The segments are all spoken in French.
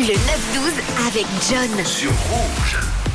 Le 9-12 avec John. sur Rouge.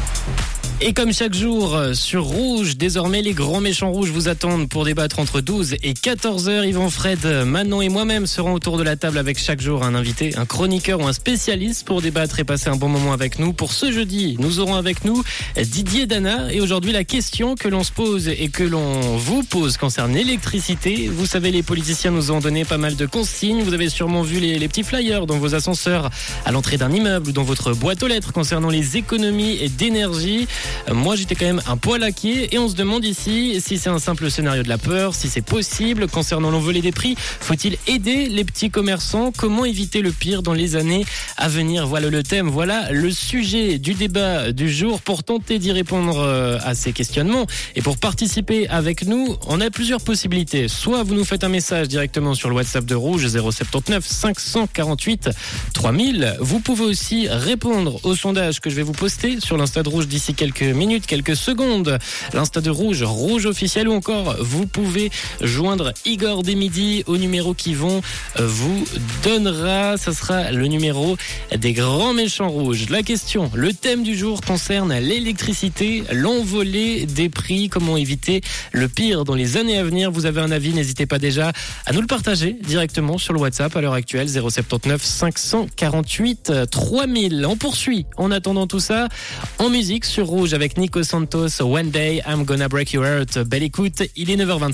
Et comme chaque jour euh, sur Rouge, désormais les grands méchants rouges vous attendent pour débattre entre 12 et 14 heures. Yvan Fred, Manon et moi-même serons autour de la table avec chaque jour un invité, un chroniqueur ou un spécialiste pour débattre et passer un bon moment avec nous. Pour ce jeudi, nous aurons avec nous Didier Dana et aujourd'hui la question que l'on se pose et que l'on vous pose concerne l'électricité. Vous savez, les politiciens nous ont donné pas mal de consignes. Vous avez sûrement vu les, les petits flyers dans vos ascenseurs à l'entrée d'un immeuble ou dans votre boîte aux lettres concernant les économies d'énergie. Moi, j'étais quand même un poil inquiet et on se demande ici si c'est un simple scénario de la peur, si c'est possible. Concernant l'envolée des prix, faut-il aider les petits commerçants? Comment éviter le pire dans les années à venir? Voilà le thème, voilà le sujet du débat du jour. Pour tenter d'y répondre euh, à ces questionnements et pour participer avec nous, on a plusieurs possibilités. Soit vous nous faites un message directement sur le WhatsApp de Rouge 079 548 3000. Vous pouvez aussi répondre au sondage que je vais vous poster sur l'Insta de Rouge d'ici quelques minutes, quelques secondes. L'Insta de Rouge, Rouge officiel ou encore vous pouvez joindre Igor des midi au numéro qui vont euh, vous donnera. Ça sera le numéro des grands méchants rouges. La question, le thème du jour concerne l'électricité, l'envolée des prix, comment éviter le pire dans les années à venir. Vous avez un avis, n'hésitez pas déjà à nous le partager directement sur le WhatsApp à l'heure actuelle 079 548 3000. On poursuit en attendant tout ça en musique sur Avec Nico Santos. One day I'm gonna break your heart. Belle écoute, il est 9h25.